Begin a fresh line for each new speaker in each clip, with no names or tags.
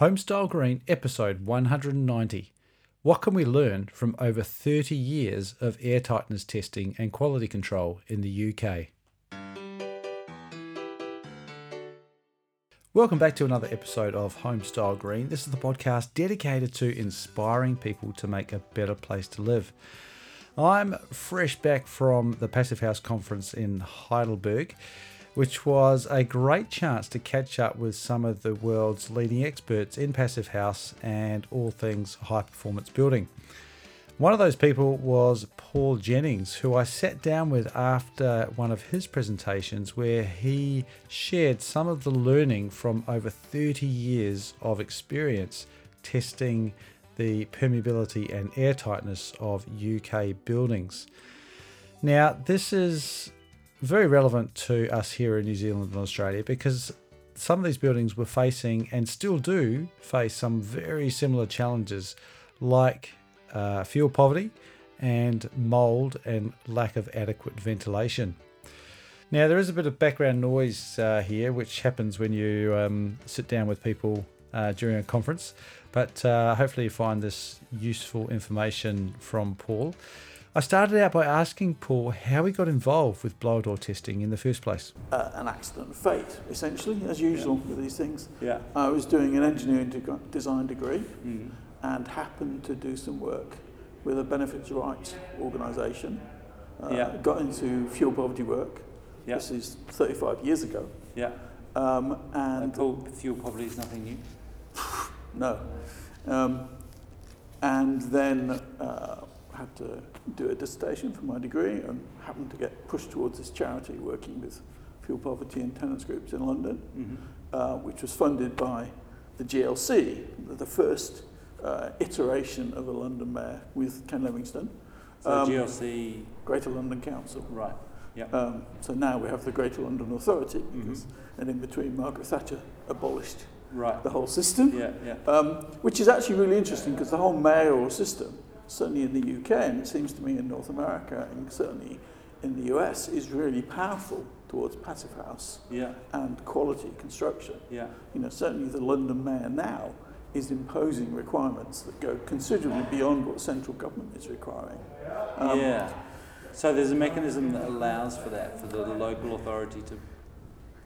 Homestyle Green, episode 190. What can we learn from over 30 years of air tightness testing and quality control in the UK? Welcome back to another episode of Homestyle Green. This is the podcast dedicated to inspiring people to make a better place to live. I'm fresh back from the Passive House conference in Heidelberg, which was a great chance to catch up with some of the world's leading experts in Passive House and all things high performance building. One of those people was Paul Jennings, who I sat down with after one of his presentations, where he shared some of the learning from over 30 years of experience testing the permeability and airtightness of UK buildings. Now, this is very relevant to us here in New Zealand and Australia because some of these buildings were facing and still do face some very similar challenges like uh, fuel poverty and mold and lack of adequate ventilation. Now, there is a bit of background noise uh, here, which happens when you um, sit down with people uh, during a conference, but uh, hopefully, you find this useful information from Paul. I started out by asking Paul how he got involved with blower door testing in the first place.
Uh, an accident of fate, essentially, as usual
Yeah.
with these things.
Yeah.
I was doing an engineering deg- design degree
Mm.
and happened to do some work with a benefits rights organisation. Uh,
Yeah.
Got into fuel poverty work.
Yeah.
This is 35 years ago.
Yeah.
Um,
And fuel, fuel poverty is nothing new.
no. Um, and then uh, had to do a dissertation for my degree and happened to get pushed towards this charity working with fuel poverty and tenants groups in London.
Mm-hmm.
uh, which was funded by the GLC, the- first uh, iteration of a London mayor with Ken Livingstone,
So
Um,
GLC,
Greater London Council.
right. Yeah.
Um, so now we have the Greater London Authority,
Mhm.
and in between Margaret Thatcher abolished
Right.
the whole system,
Yeah. Yeah.
um, which is actually really interesting because the whole mayoral system, certainly in the UK, and it seems to me in North America, and certainly in the US, is really powerful towards passive house
Yeah.
and quality construction.
Yeah.
you know, certainly the London mayor now is imposing requirements that go considerably beyond what central government is requiring. Um,
yeah. So there's a mechanism that allows for that, for the, local authority to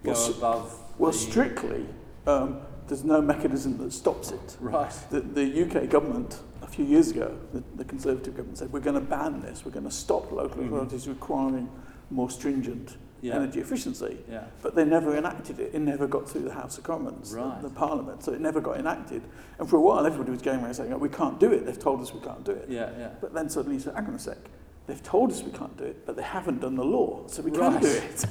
go
Well,
above.
Well,
the,
strictly, um, there's no mechanism that stops it.
Right.
The, the UK government, a few years ago, the, the Conservative government said, we're going to ban this, we're going to stop local
Mhm.
authorities requiring more stringent
Yeah.
energy efficiency.
Yeah.
But they never enacted it. It never got through the House of Commons, the-
Right.
the, Parliament, so it never got enacted. And for a while, everybody was going around saying, oh, we can't do it. They've told us we can't do it.
Yeah. Yeah.
But then suddenly you say, hang on a sec, they've told us we can't do it, but they haven't done the law, so we can
Right.
do it.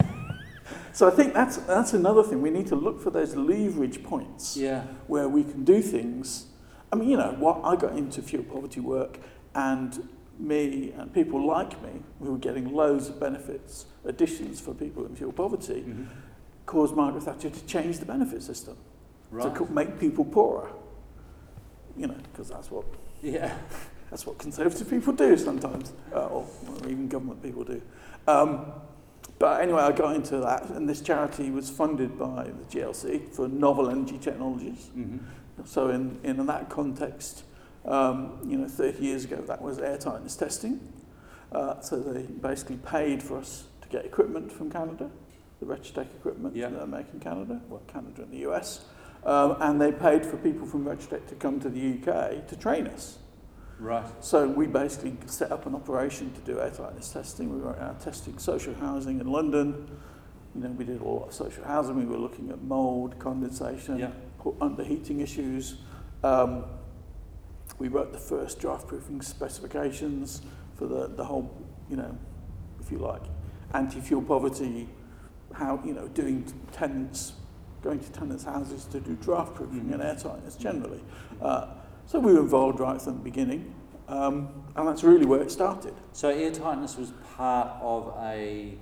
so I think that's, that's another thing. We need to look for those leverage points
Yeah.
where we can do things. I mean, you know, what I got into fuel poverty work and me and people like me who were getting loads of benefits, additions for people in fuel poverty,
Mhm.
caused Margaret Thatcher to change the benefit system
Right.
to make people poorer. You know, because that's what
Yeah.
that's what conservative people do sometimes, uh, or, or even government people do. Um, but anyway, I got into that, and this charity was funded by the GLC for novel energy technologies.
Mm-hmm.
So in, in that context, um, you know, 30 years ago, that was air tightness testing. Uh, so they basically paid for us to get equipment from Canada, the Retrotec equipment
Yeah.
that they make in Canada, well, Canada and the US. Um, and they paid for people from Retrotec to come to the UK to train us.
Right.
So we basically set up an operation to do air tightness testing. We were out testing social housing in London. You know, we did a lot of social housing. We were looking at mould, condensation,
Yeah.
Underheating issues. Um, we wrote the first draft proofing specifications for the, the whole, you know, if you like, anti-fuel poverty, how, you know, doing tenants, going to tenants' houses to do draft proofing and airtightness generally. Uh, so we were involved right from the beginning, um, and that's really where it started.
So air tightness was part of a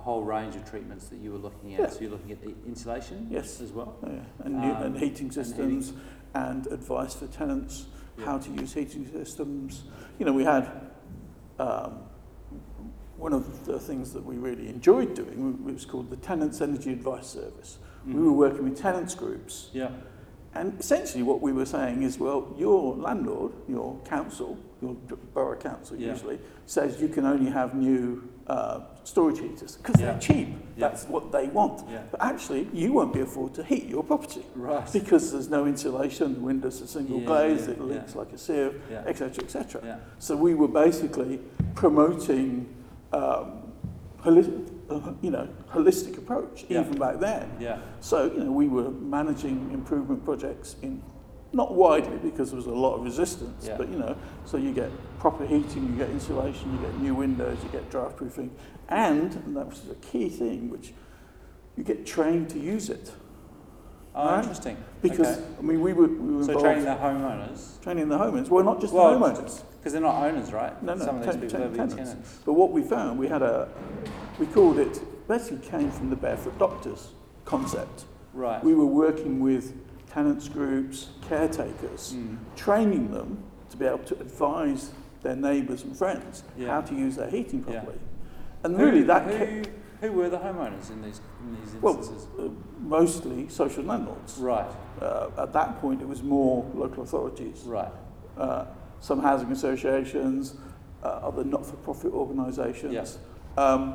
whole range of treatments that you were looking at.
Yeah.
So you're looking at the insulation
Yes.
as well.
Uh, and,
Um,
and heating
and
systems and, advice for tenants,
Yeah.
how to use heating systems. You know, we had um, one of the things that we really enjoyed doing it was called the Tenants Energy Advice Service. We were working with tenants groups
Yeah.
And essentially, what we were saying is, well, your landlord, your council, your borough council
Yeah.
usually, says you can only have new uh, storage heaters because
Yeah.
they're cheap.
Yeah.
That's what they want.
Yeah.
But actually, you won't be afford to heat your property
Right.
because there's no insulation, the windows are single glazed, it leaks like a sieve, etc., etc. So we were basically promoting, um, holi- uh, you know, holistic approach even back then.
Yeah.
So you know, we were managing improvement projects in not widely because there was a lot of resistance,
Yeah.
but you know, so you get proper heating, you get insulation, you get new windows, you get draft proofing, and, and that was the key thing, which you get trained to use it
Oh,
Right.
interesting.
because
okay.
I mean we were we were
so training the homeowners,
training the homeowners. Well, not just
Well,
the homeowners.
because they're not owners, right?
No, no,
Some of these
ten-
people
ten-
are
tenants.
tenants.
But what we found, we had a, we called it, basically came from the barefoot doctors concept.
Right.
We were working with tenants groups, caretakers,
Mm.
training them to be able to advise their neighbours and friends
Yeah.
how to use their heating
Yeah.
properly. And
Who-
really, that
who,
ca-
who were the homeowners in these in these
Well,
instances?
uh, mostly social landlords.
right.
Uh, at that point, it was more local authorities,
Right.
uh, some housing associations, uh, other not-for-profit organisations. Um,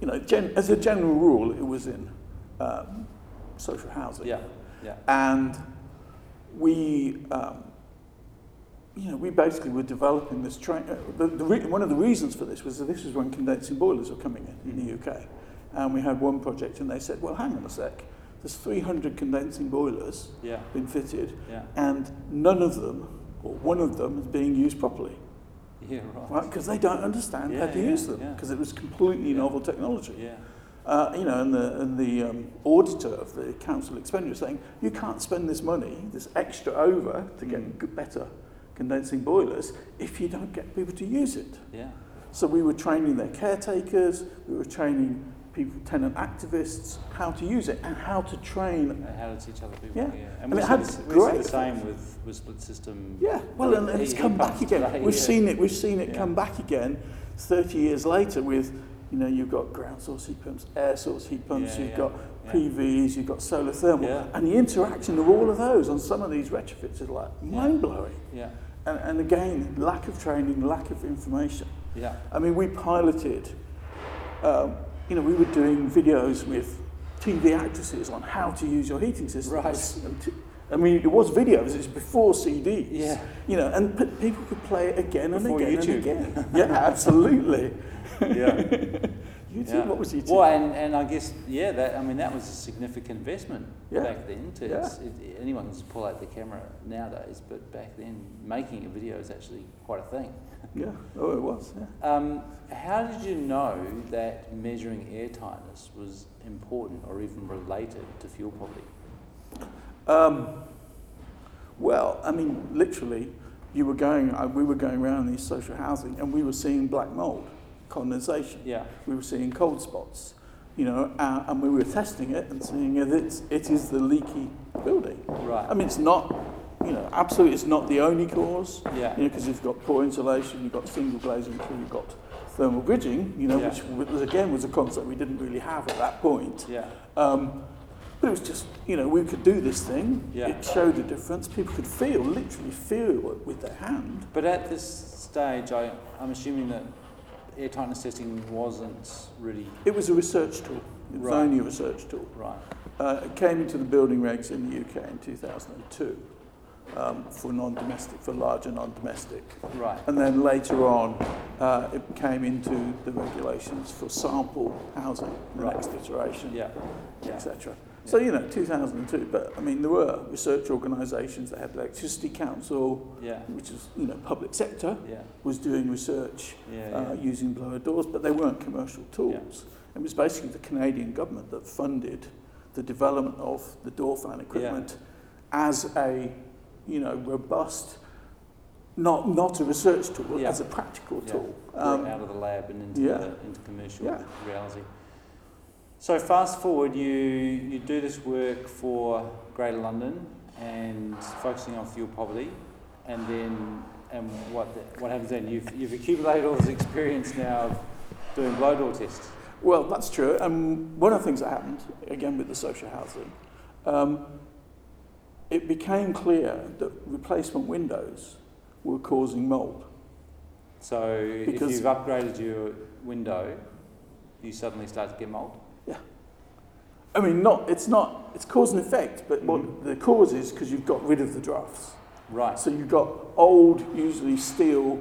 you know, gen- as a general rule, it was in um, social housing.
Yeah. Yeah.
And we, um, you know, we basically were developing this train. Uh, the, the re- one of the reasons for this was that this was when condensing boilers were coming in in the UK. And we had one project and they said, well, hang on a sec, there's 300 condensing boilers
Yeah.
been fitted
Yeah.
and none of them, or one of them, is being used properly.
Yeah. Right.
Right? Because they don't understand how to
yeah,
use them
yeah.
because it was completely
Yeah.
novel technology.
Yeah.
Uh, you know, and the, and the um, auditor of the council expenditure saying, you can't spend this money, this extra over, to get
Mm.
better condensing boilers if you don't get people to use it.
Yeah.
So we were training their caretakers, we were training people, tenant activists, how to use it and how to train.
And how to teach other people.
Yeah.
Yeah.
And
we
it had
the- we
great
the same with, with split system.
Yeah, well, and, and it's come back again.
today,
We've
yeah.
seen it. We've seen it
Yeah.
come back again, 30 years later. With you know, you've got ground source heat pumps, air source heat pumps.
Yeah,
you've
yeah,
got
yeah.
PVs. You've got solar thermal, and the interaction of all of those on some of these retrofits is like mind blowing.
Yeah.
And, and again, lack of training, lack of information.
Yeah.
I mean, we piloted. Um, you know, we were doing videos with TV actresses on how to use your heating system.
Right.
And t- I mean, it was videos. It's before CDs.
Yeah.
You know, and p- people could play it again and
Before
again
YouTube.
and again. Yeah, absolutely.
Yeah.
YouTube.
Yeah.
What was YouTube?
Well, and, and I guess, yeah, that I mean, that was a significant investment
Yeah.
back then. To,
Yeah.
it, anyone can pull out the camera nowadays, but back then, making a video is actually quite a thing.
Yeah. Oh, it was. Yeah.
Um, how did you know that measuring air tightness was important or even related to fuel poverty?
Um, well, I mean, literally, you were going. uh, We were going around these social housing, and we were seeing black mold, condensation.
Yeah.
we were seeing cold spots, you know, uh, and we were testing it and seeing if it's, it is the leaky building.
Right.
I mean, it's not, you know, absolutely it's not the only cause,
Yeah.
you know, because you've got poor insulation, you've got single glazing, you've got thermal bridging, you know,
Yeah.
which was, again was a concept we didn't really have at that point.
Yeah.
Um, but it was just, you know, we could do this thing.
Yeah.
It showed a difference. People could feel, literally feel it with their hand.
But at this stage, I, I'm assuming that air tightness testing wasn't really
It was a research tool. It was
Right.
only a research tool.
right.
Uh, it came into the building regs in the UK in 2002 um, for non-domestic, for larger non-domestic.
Right.
And then later on, uh, it came into the regulations for sample housing, the
Right.
next iteration,
Yeah. Yeah.
So, you know, 2002, but I mean, there were research organisations that had the Electricity Council,
Yeah.
which is, you know, public sector,
Yeah.
was doing research
Yeah.
uh, using blower doors, but they weren't commercial tools. It was basically the Canadian government that funded the development of the door fan equipment as a, you know, robust, not not a research tool,
Yeah.
as a practical
Yeah.
tool. Um,
out of the lab and into
yeah.
the into commercial
Yeah.
reality. So fast forward, you you do this work for Greater London and focusing on fuel poverty, and then and what the, what happens then? You've you've accumulated all this experience now of doing blow door tests.
well, that's true. And one of the things that happened, again with the social housing, um, it became clear that replacement windows were causing mold.
So if you've upgraded your window, you suddenly start to get mold.
I mean, not it's not it's cause and effect, but what the cause is because you've got rid of the drafts.
Right.
So you've got old, usually steel,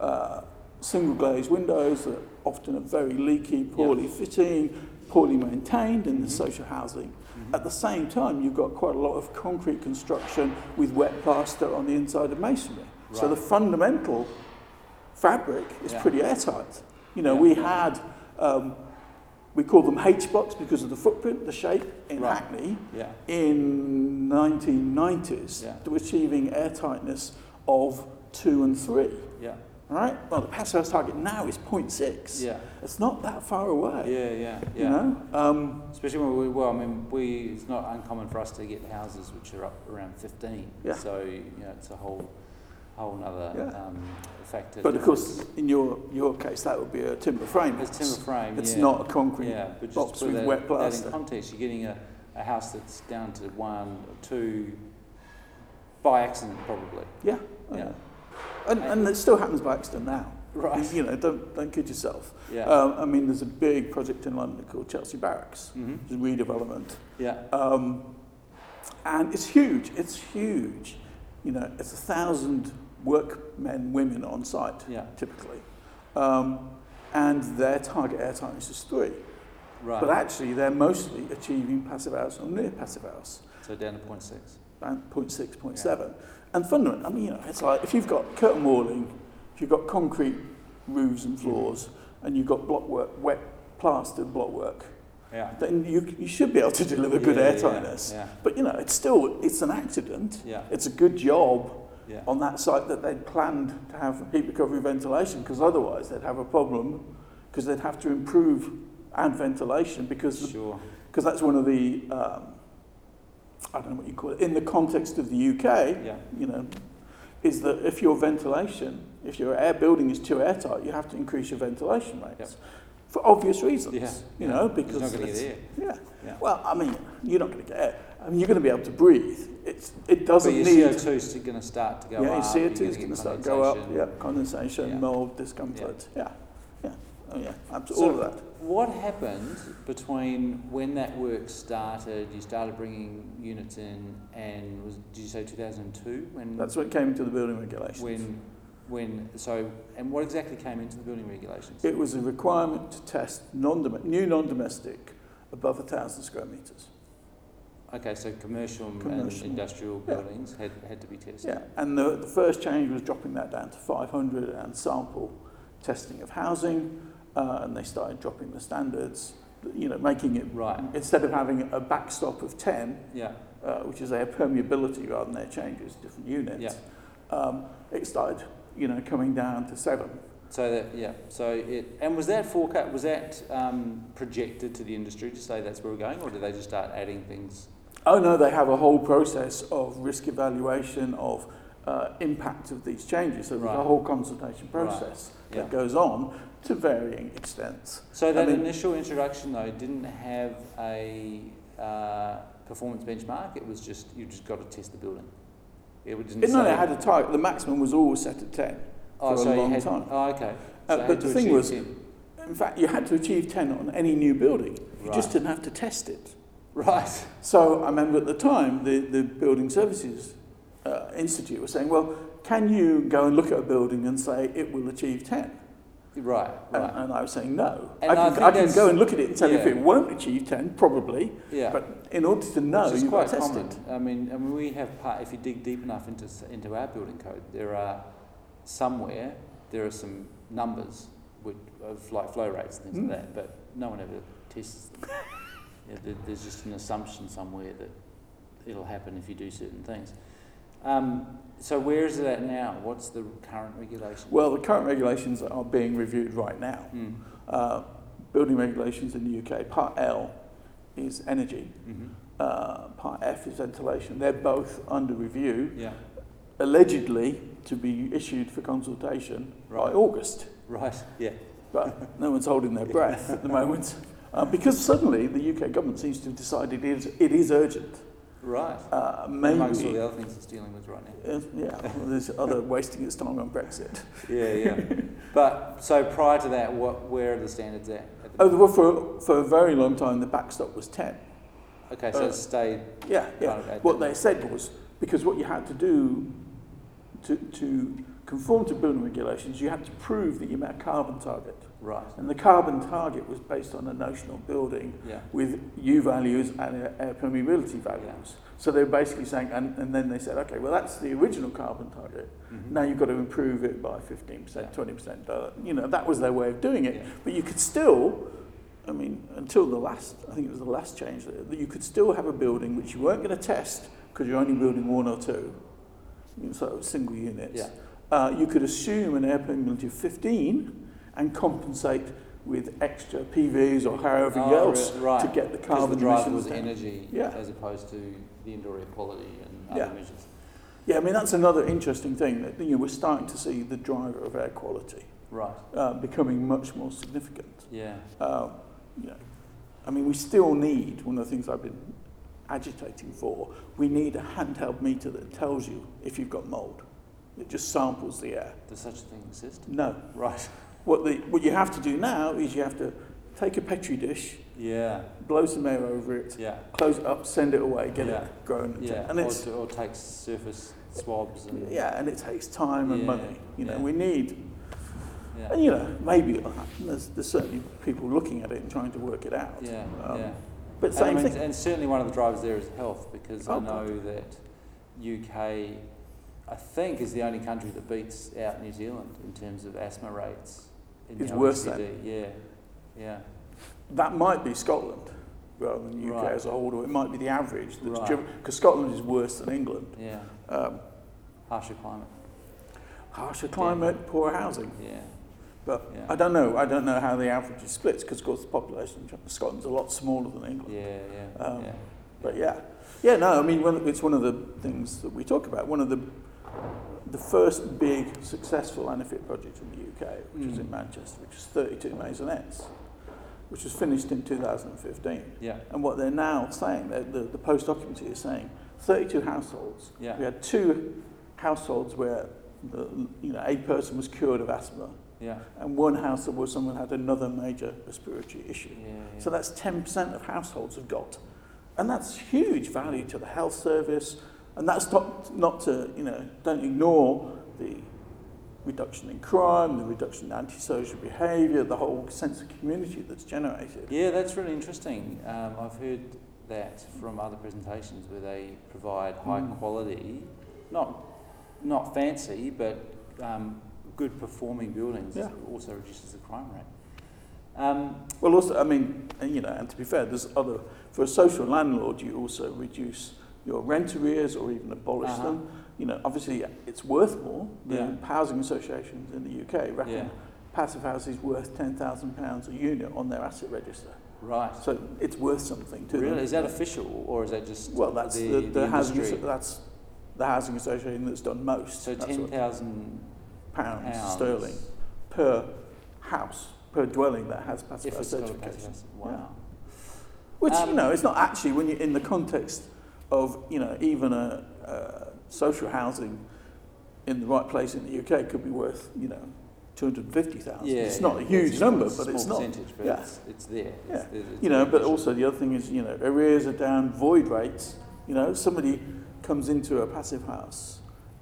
uh, single glazed windows that often are very leaky, poorly fitting, poorly maintained in the
Mhm.
social housing.
Mhm.
At the same time, you've got quite a lot of concrete construction with wet plaster on the inside of masonry. So the fundamental fabric is
Yeah.
pretty airtight. You know,
Yeah.
we had, um, we call them H blocks because of the footprint, the shape in
Right.
Hackney
Yeah.
in 1990s
Yeah.
to achieving airtightness of two and three.
Yeah.
Right. Well, the house target now is 0.6.
Yeah.
It's not that far away.
Yeah. Yeah. Yeah.
You know. Um,
Especially when we, well, I mean, we, it's not uncommon for us to get houses which are up around 15.
Yeah.
So, you know, it's a whole, whole nother
Yeah.
um, factor.
but of course, in your your case, that would be a timber frame.
it's timber frame.
It's
yeah.
not a concrete.
Yeah, but just
box with
that,
wet
that in context, you're getting a, a house that's down to one or two by accident, probably.
Yeah.
Yeah.
And, and it still happens by accident now.
Right.
You know, don't don't kid yourself.
Yeah.
Um, I mean, there's a big project in London called Chelsea Barracks.
hmm
It's a redevelopment.
Yeah.
Um, and it's huge. It's huge. You know, it's a thousand workmen, women on site
Yeah.
typically, um, and their target airtightness is three.
Right.
But actually, they're mostly achieving passive house or near passive house,
so down to 0.6.
around 0.6, 0.7. And fundamentally, I mean, you know, it's like if you've got curtain walling, if you've got concrete roofs and floors, and you've got block work, wet plastered block work,
Yeah.
then you, you should be able to deliver good
Yeah, yeah. Yeah.
But you know, it's still it's an accident.
Yeah.
It's a good job
Yeah.
on that site that they'd planned to have heat recovery ventilation because otherwise they'd have a problem because they'd have to improve and ventilation because
Sure.
because that's one of the um, I don't know what you call it in the context of the UK.
Yeah.
You know, is that if your ventilation, if your air building is too airtight, you have to increase your ventilation rates
Yep.
for obvious reasons.
Yeah.
You know, because
not going to
it's-
get air.
yeah.
Yeah.
Well, I mean, you're not going to get air. I mean, you're going to be able to breathe. It's, it doesn't
your
need.
CO2 is going to start to go
yeah,
up.
your
you're
CO2 is going to start to go up. Yeah, condensation,
Yeah.
mold, discomfort. Yeah, yeah, oh yeah, absolutely.
So-
all of that.
What happened between when that work started, you started bringing units in, and was did you say 2002? When
That's what came into the building regulations.
when when so and what exactly came into the building regulations?
It was a requirement to test non new non-domestic above a thousand square meters.
Okay, so commercial,
Commercial.
and industrial
Yeah.
buildings had, had to be tested.
Yeah, and the, the first change was dropping that down to 500 and sample testing of housing, uh, and they started dropping the standards, you know, making it
Right.
instead of having a backstop of 10,
Yeah.
uh, which is their permeability rather than their changes, different units, um, it started, you know, coming down to seven.
So that yeah. So it and was that forecast was that um, projected to the industry to say that's where we're going, or did they just start adding things?
Oh no, they have a whole process of risk evaluation of uh, impact of these changes. So there's
Right.
a whole consultation
Right.
process
Yeah.
that goes on to varying extents.
So that
mean-
initial introduction though didn't have a uh, performance benchmark. It was just you just got to test the building. It didn't
It, no, it had a target. The maximum was always set at 10.
oh,
for a
so you
long
had,
time.
Oh, okay.
Uh,
So it
but the thing was-
10.
In fact, you had to achieve 10 on any new building. You just didn't have to test it.
Right.
So I remember at the time, the, the Building Services uh, Institute was saying, well, can you go and look at a building and say it will achieve 10?
Right.
And,
Right.
and I was saying no.
And
I
I
can,
think
I can go and look at it and tell you if it won't achieve 10, probably.
yeah.
But in order to know,
Which is
you've
quite
got to test
common.
it.
I mean, I mean, we have part. If you dig deep enough into into our building code, there are somewhere there are some numbers with, of like flow rates and things
Mm.
like that, but no one ever tests them. There's just an assumption somewhere that it'll happen if you do certain things. Um, so where is it at now? What's the current regulation?
Well, the current regulations are being reviewed right now.
Mm.
Uh, building regulations in the UK, Part L is energy,
hmm
uh, Part F is ventilation. They're both under review,
Yeah.
allegedly to be issued for consultation by
Right.
August.
Right. Yeah.
But no one's holding their breath at the moment uh, because suddenly the UK government seems to have decided it is, it is urgent.
Right.
Uh,
Amongst all the other things it's dealing with right now.
uh, yeah, well, there's other wasting its time on Brexit.
Yeah, yeah. but so prior to that, what where are the standards at? at the
Oh, well, for, for a very long time, the backstop was 10.
okay, so
uh,
it's stayed.
Yeah, yeah.
Kind of
What they said was because what you had to do to, to conform to building regulations, you had to prove that you met a carbon target.
Right.
And the carbon target was based on a notional building
Yeah.
with U values and uh, air permeability values. So they were basically saying, and, and then they said, okay, well, that's the original carbon target.
Mhm.
Now you've got to improve it by 15%,
Yeah.
20%. Uh, you know, that was their way of doing it.
Yeah.
But you could still, I mean, until the last, I think it was the last change, that you could still have a building which you weren't going to test because you're only building one or two, so single units.
Yeah.
Uh, you could assume an air permeability of 15 and compensate with extra PVs or however
Oh,
else
right.
to get the carbon
the driver
emissions
was
down.
energy
Yeah.
as opposed to the indoor air quality and other
Yeah.
measures.
Yeah, I mean, that's another interesting thing that you know, we're starting to see the driver of air quality
Right.
uh, becoming much more significant.
Yeah.
Um, you know, I mean, we still need one of the things I've been agitating for. We need a handheld meter that tells you if you've got mold. It just samples the air.
Does such a thing exist?
No.
Right.
What the what you have to do now is you have to take a petri dish,
Yeah.
blow some air over it,
Yeah.
close it up, send it away, get
Yeah.
it grown,
Yeah.
and
or,
it's
to, or takes surface swabs and
yeah, and it takes time and
Yeah,
money. You know,
yeah.
we need
yeah.
And you know, maybe it'll happen. There's, there's certainly people looking at it and trying to work it out.
Yeah,
Um,
yeah.
But
And,
same
I mean,
thing.
and certainly one of the drivers there is health because I
Oh,
know that UK, I think, is the only country that beats out New Zealand in terms of asthma rates.
It's worse
OECD. Yeah, yeah,
That might be Scotland rather than the UK
Right.
as a whole, or it might be the average that's
Right.
Because Scotland is worse than England.
yeah.
Um,
Harsher climate.
harsher climate, poor housing.
Yeah,
But
Yeah.
I don't know. I don't know how the average is split because, of course, the population of Scotland's a lot smaller than England.
yeah, yeah,
Um,
yeah.
But yeah, yeah. No, I mean, it's one of the things that we talk about. One of the the first big successful EnerPHit project in the UK, which was in
Mm.
Manchester, which was 32 maisonettes, which was finished in 2015.
Yeah,
And what they're now saying, the, the, the post occupancy is saying, 32 households.
yeah,
We had two households where the, you know a person was cured of asthma,
yeah,
and one house where someone had another major respiratory issue.
yeah. yeah.
So that's 10% of households have got. And that's huge value to the health service. And that's not, not to, you know, don't ignore the reduction in crime, the reduction in antisocial behaviour, the whole sense of community that's generated.
Yeah, that's really interesting. Um, I've heard that from other presentations where they provide high
Mm.
quality, not not fancy, but um, good performing buildings.
Yeah.
Also reduces the crime rate. Um,
Well, also, I mean, you know, and to be fair, there's other, for a social landlord, you also reduce your rent arrears or even abolish
Uh-huh.
them. You know, obviously it's worth more. The
Yeah.
housing associations in the UK reckon
yeah,
passive houses worth £10,000 a unit on their asset register.
right.
So it's worth something to them.
Really, is that official or is that just
Well, that's
the,
the, the, housing.
industry?
That's the housing association that's done most.
So
That's
ten
what-
thousand
pounds,
pounds
sterling per house per dwelling that has passive
if
house certification.
Wow.
Which
Um,
you know, it's not actually when you're in the context of you know even a, uh social housing in the right place in the UK could be worth you know two hundred fifty thousand.
Yeah,
it's not
yeah.
a huge
It's
number, but it's not.
percentage, but
yeah.
it's, it's there. It's,
Yeah.
it's- it's
You know, but also the other thing is you know arrears are down, void rates. You know, somebody comes into a passive house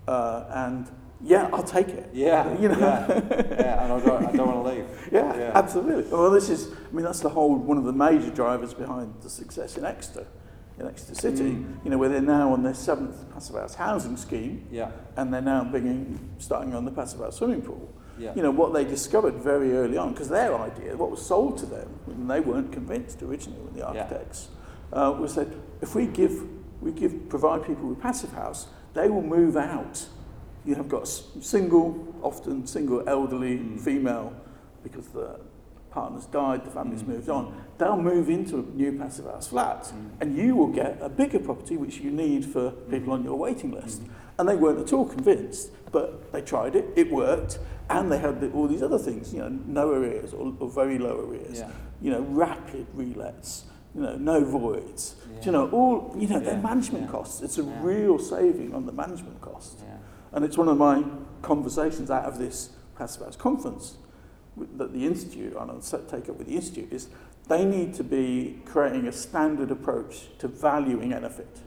uh, and yeah, I'll take it.
Yeah,
You know.
yeah, yeah, and I don't, I don't want to leave.
Yeah,
Yeah.
absolutely. Well, this is, I mean, that's the whole, one of the major drivers behind the success in Exeter, in Exeter City,
Mm.
you know, where they're now on their seventh passive house housing scheme,
Yeah,
and they're now bringing, starting on the passive house swimming pool.
yeah,
You know, what they discovered very early on, because their idea, what was sold to them, and they weren't convinced originally with the architects, uh, was that if we give, we give, provide people with passive house, they will move out. You have got single, often single elderly
Mm.
female, because the partner's died, the family's
Mm.
moved on. They'll move into a new passive house flat,
Mm.
and you will get a bigger property which you need for
Mm.
people on your waiting list.
Mhm.
And they weren't at all convinced, but they tried it, it worked, and they had the, all these other things, you know, no arrears or, or very low arrears,
yeah,
you know, rapid relets, you know, no voids.
Yeah.
Do you know, all, you know,
Yeah,
their management
yeah,
costs. It's a
yeah.
real saving on the management cost.
Yeah.
And it's one of my conversations out of this Passive House conference that the Institute, and I'll set- take up with the Institute, is they need to be creating a standard approach to valuing EnerPHit.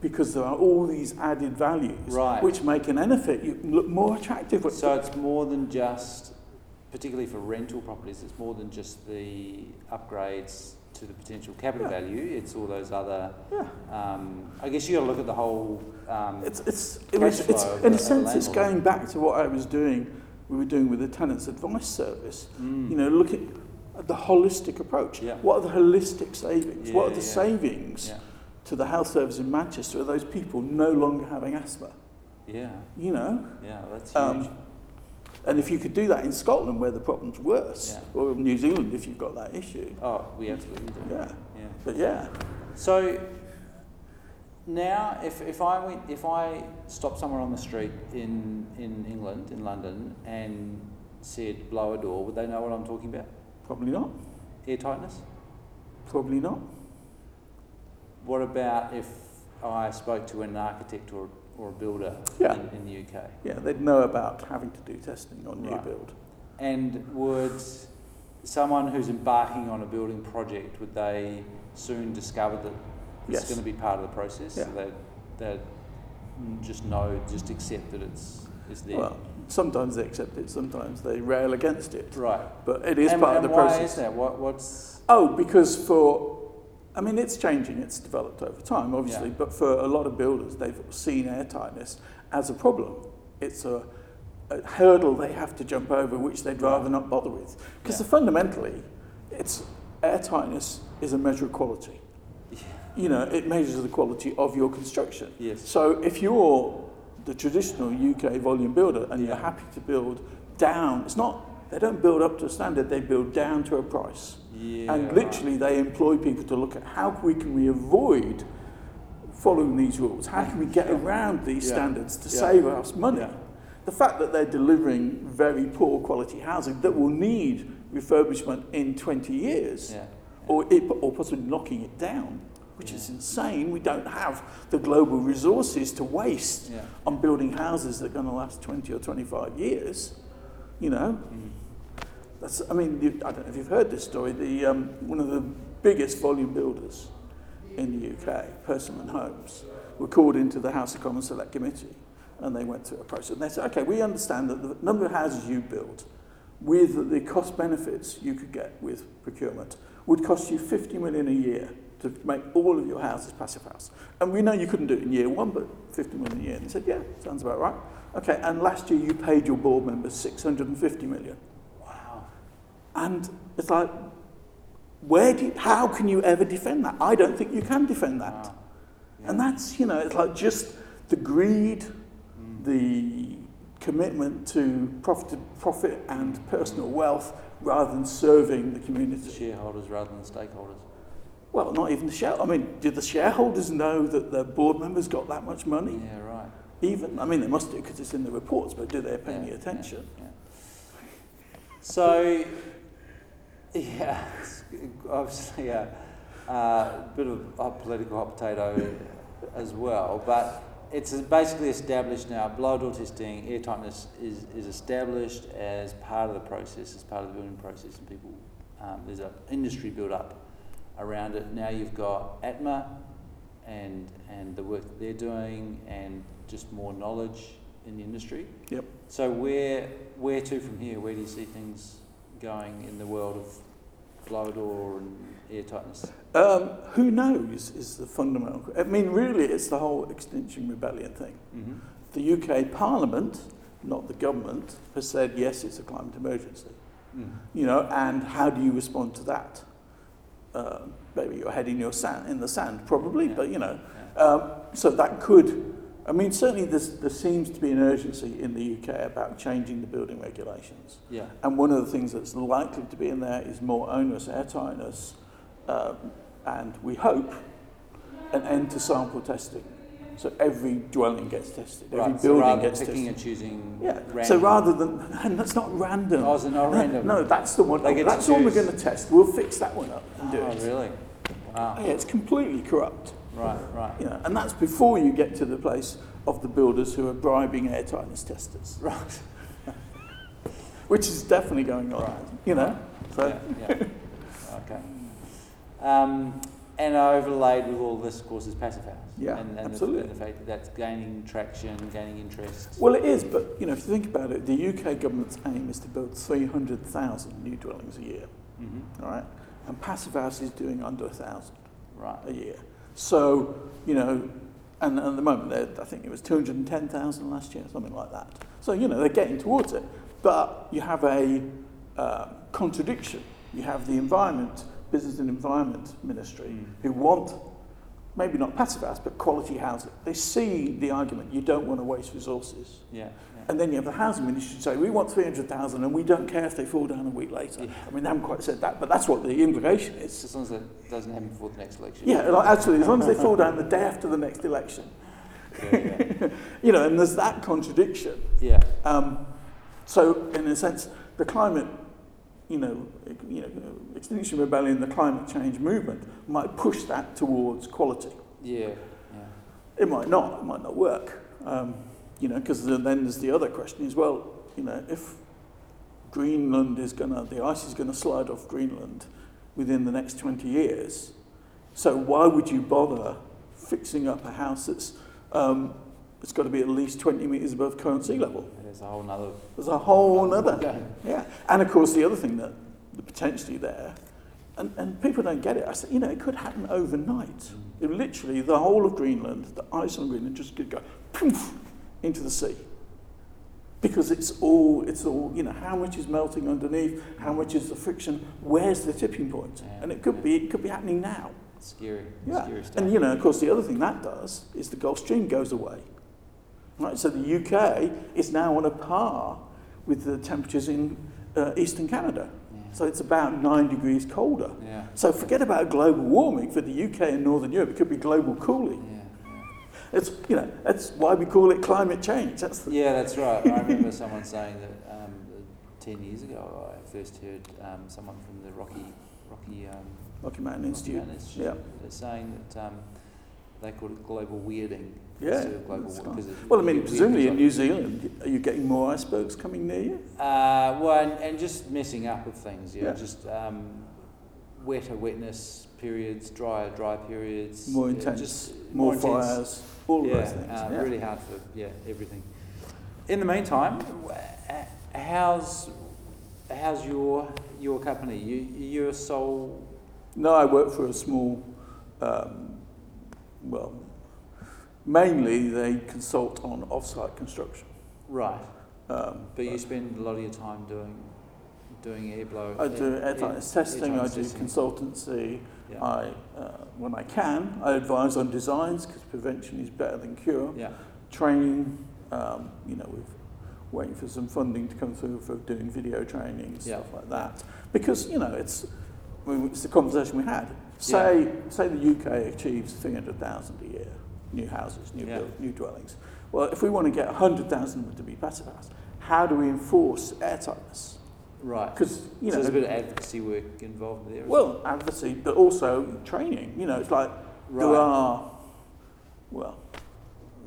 Because there are all these added values
Right.
which make an EnerPHit look more attractive.
So it's more than just, particularly for rental properties, it's more than just the upgrades to the potential capital
Yeah.
value. It's all those other.
yeah.
Um, I guess you got to look at the whole. Um,
It's, it's, it
Cash
was, it's, in
a
sense, it's going back to what I was doing, we were doing with the Tenants Advice Service.
mm,
You know, looking at the holistic approach.
Yeah.
What are the holistic savings? what are the
yeah.
savings
yeah,
to the health service in Manchester of those people no longer having asthma?
yeah,
You know?
yeah. That's huge.
Um, and if you could do that in Scotland where the problem's worse,
Yeah.
or New Zealand if you've got that issue.
oh, we absolutely do.
Yeah.
yeah.
But yeah,
So now, if, if I went, if I stopped somewhere on the street in, in England, in London, and said blow a door, would they know what I'm talking about?
probably not.
Air tightness?
Probably not.
What about if I spoke to an architect or, or a builder
Yeah.
in, in the UK?
Yeah, they'd know about having to do testing on new
Right.
build.
And would someone who's embarking on a building project, would they soon discover that it's
Yes.
going to be part of the process?
Yeah.
So they, they just know, just accept that it's, it's there.
Well, sometimes they accept it, sometimes they rail against it.
right.
But it is
and,
part
and
of the
why
process.
is that? What, what's
Oh, because for, I mean, it's changing, it's developed over time, obviously,
Yeah.
but for a lot of builders, they've seen air tightness as a problem. It's a, a hurdle they have to jump over, which they'd rather not bother with. Because
Yeah.
fundamentally, it's air tightness is a measure of quality. You know, it measures the quality of your construction.
yes?
So if you're the traditional UK volume builder and you're happy to build down, it's not, they don't build up to a standard, they build down to a price.
Yeah.
and literally they employ people to look at how we can we avoid following these rules? How can we get around these
Yeah.
standards to
Yeah.
save us money?
Yeah.
The fact that they're delivering very poor quality housing that will need refurbishment in 20 years
Yeah.
or, it, or possibly knocking it down, which is insane. We don't have the global resources to waste
Yeah.
on building houses that are going to last 20 or 25 years. You know,
Mm.
that's, I mean, you, I don't know if you've heard this story. The, um, one of the biggest volume builders in the UK, Persimmon Homes, were called into the House of Commons Select Committee and they went through a process. And they said, okay, we understand that the number of houses you build with the cost benefits you could get with procurement would cost you 50 million a year to make all of your houses passive house. And we know you couldn't do it in year one, but 50 million a year. And he said, yeah, sounds about right. Okay, and last year you paid your board members 650 million.
Wow.
And it's like, where do you, how can you ever defend that? I don't think you can defend that.
Wow. Yeah.
And that's, you know, it's like just the greed,
Mm.
the commitment to profit, profit and personal wealth rather than serving the community.
shareholders rather than stakeholders.
Well, not even the share. I mean, do the shareholders know that their board members got that much money?
Yeah. Right.
Even, I mean, they must do because it's in the reports, but do they pay
Yeah,
any attention?
yeah. So, yeah, it's obviously a, a bit of a political hot potato as well, but it's basically established now. Blow door testing, air tightness is, is established as part of the process, as part of the building process, and people um, there's an industry built up around it. Now you've got ATTMA and and the work that they're doing, and just more knowledge in the industry.
Yep.
So where where to from here? Where do you see things going in the world of blower door and air tightness?
Um, who knows is the fundamental. I mean, really, it's the whole Extinction Rebellion thing.
Mm-hmm.
The UK Parliament, not the government, has said yes, it's a climate emergency.
Mm.
You know, and how do you respond to that? Uh, maybe you're heading your sand in the sand, probably,
Yeah.
but you know.
Yeah.
Um, so that could, I mean, certainly there seems to be an urgency in the UK about changing the building regulations.
yeah.
And one of the things that's likely to be in there is more onerous air tightness, um, and we hope an end to sample testing. So every dwelling gets tested, every
Right. So
building
than
gets
picking
tested.
and choosing.
Yeah.
Random.
So rather than, and that's not random.
Oh, is it not
no,
random?
No, that's the one. That's one we're going to test. We'll fix that one up and do it.
Oh, really? Wow.
Yeah, it's completely corrupt.
Right, right.
You know, and that's before you get to the place of the builders who are bribing airtightness testers,
Right.
which is definitely going on.
Right.
You know, so
Yeah, yeah. Okay. Um, and overlaid with all this, of course, is Passive House.
Yeah,
and, and
absolutely.
The, and the fact that that's gaining traction, gaining interest.
well, it is. But you know, if you think about it, the UK government's aim is to build 300,000 new dwellings a year.
hmm
All right, and Passive House is doing under a thousand
Right.
a year. So you know, and at the moment, I think it was 210,000 last year, something like that. So you know, they're getting towards it. But you have a uh, contradiction. You have the environment, business and environment ministry,
Mm.
who want maybe not passive house, but quality housing. They see the argument you don't want to waste resources.
Yeah. yeah.
And then you have the housing ministry say, we want 300,000 and we don't care if they fall down a week later.
Yeah.
I mean, they haven't quite said that, but that's what the implication is.
as long as it doesn't happen before the next election.
Yeah, like, actually, as long as they fall down the day after the next election.
Yeah. yeah.
You know, and there's that contradiction.
yeah.
Um, so, in a sense, the climate, you know, you know, Extinction Rebellion, the climate change movement might push that towards quality.
Yeah. Yeah.
It might not. It might not work. Um, you know, because then there's the other question as well. You know, if Greenland is gonna, the ice is gonna slide off Greenland within the next 20 years. So why would you bother fixing up a house that's um, it's got to be at least 20 meters above current sea level?
There's a whole nother.
There's a whole other. Yeah, and of course the other thing that potentially there, and, and people don't get it. I said, you know, it could happen overnight. Mm. It literally, the whole of Greenland, the ice on Greenland, just could go poof into the sea. Because it's all, it's all, you know, how much is melting underneath, how much is the friction, where's the tipping point,
Yeah,
and it could be, it could be happening now.
Scary.
Yeah,
Scary stuff.
and you know, of course, the other thing that does is the Gulf Stream goes away. Right, so the UK is now on a par with the temperatures in uh, eastern Canada.
yeah.
So it's about nine degrees colder.
yeah.
So forget about global warming for the UK and Northern Europe. It could be global cooling.
Yeah.
It's you know that's why we call it climate change. That's the,
Yeah, that's right. I remember someone saying that um, ten years ago. I first heard um, someone from the Rocky Rocky um,
Rocky Mountain
Rocky
Institute.
Mountain Institute
Yeah.
Saying that um, they called it global weirding
Yeah,
instead of global warming.
right.
'cause it-
Well, I mean, presumably in New Zealand, are you getting more icebergs coming near you?
Uh, well, and, and just messing up with things. Yeah,
Yeah.
just um, wetter wetness periods, drier dry periods.
More
yeah,
intense,
just
more,
intense.
fires, all
yeah,
of those things.
Uh,
yeah.
really hard for yeah everything. In the meantime, how's how's your your company? You you're a sole
No, I work for a small, um, well, mainly they consult on off-site construction.
right,
Um,
but you spend a lot of your time doing doing air blow.
I do
air- air-
testing, I do
testing.
consultancy,
Yeah.
I, uh, when I can, I advise on designs because prevention is better than cure.
yeah.
Training, um, you know, we're waiting for some funding to come through for doing video training and
Yeah.
stuff like that. Because, you know, it's, I mean, it's the conversation we had. Say, say the UK achieves 300,000 a year, new houses, new,
Yeah.
build, new dwellings. Well, if we want to get 100,000 of them to be passive house, how do we enforce airtightness?
Right.
Because, you
so
know,
there's a bit of advocacy work involved there.
well, advocacy, but also training. You know, it's like there are, well,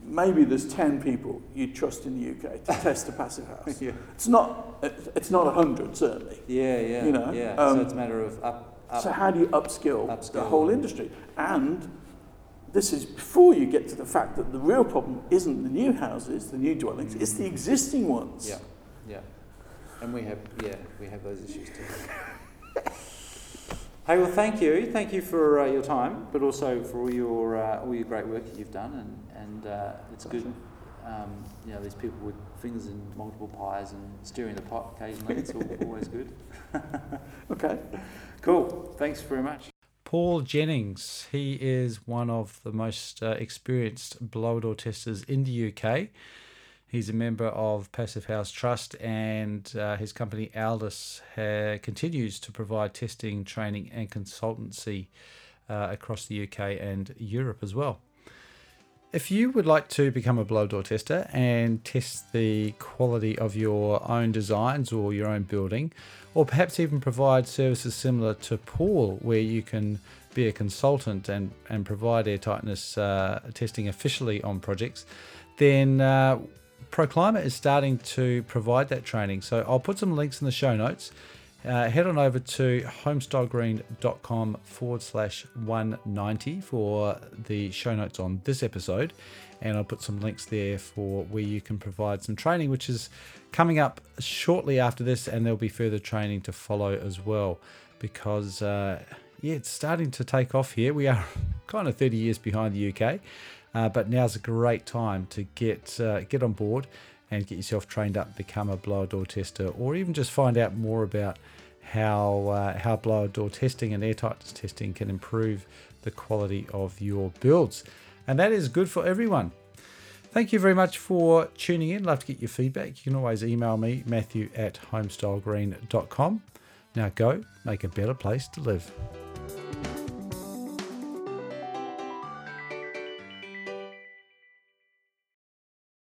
maybe there's 10 people you trust in the UK to test a passive house.
yeah.
It's not, it's not 100, certainly.
Yeah, yeah.
You know,
yeah.
um,
so it's a matter of up, up.
So how do you upskill, the whole industry? And this is before you get to the fact that the real problem isn't the new houses, the new dwellings, it's the existing ones.
Yeah, yeah. And we have, yeah, we have those issues too. hey, well, thank you, thank you for uh, your time, but also for all your uh, all your great work that you've done, and and uh, it's good. Um, you know, there's people with fingers in multiple pies and stirring the pot occasionally. It's al- always good.
Okay.
Cool. Thanks very much.
Paul Jennings, he is one of the most uh, experienced blower door testers in the UK. He's a member of Passive House Trust, and uh, his company Aldas ha- continues to provide testing, training, and consultancy uh, across the UK and Europe as well. If you would like to become a blow door tester and test the quality of your own designs or your own building, or perhaps even provide services similar to Paul, where you can
be a consultant and, and provide air tightness uh, testing officially on projects, then uh, ProClimate is starting to provide that training. So I'll put some links in the show notes. Uh, head on over to homestylegreen.com forward slash 190 for the show notes on this episode. And I'll put some links there for where you can provide some training, which is coming up shortly after this. And there'll be further training to follow as well because, uh, yeah, it's starting to take off here. We are kind of 30 years behind the UK, uh, but now's a great time to get, uh, get on board and get yourself trained up, become a blower door tester, or even just find out more about how uh, how blower door testing and air tightness testing can improve the quality of your builds. And that is good for everyone. Thank you very much for tuning in. Love to get your feedback. You can always email me, Matthew at homestylegreen.com. Now go make a better place to live.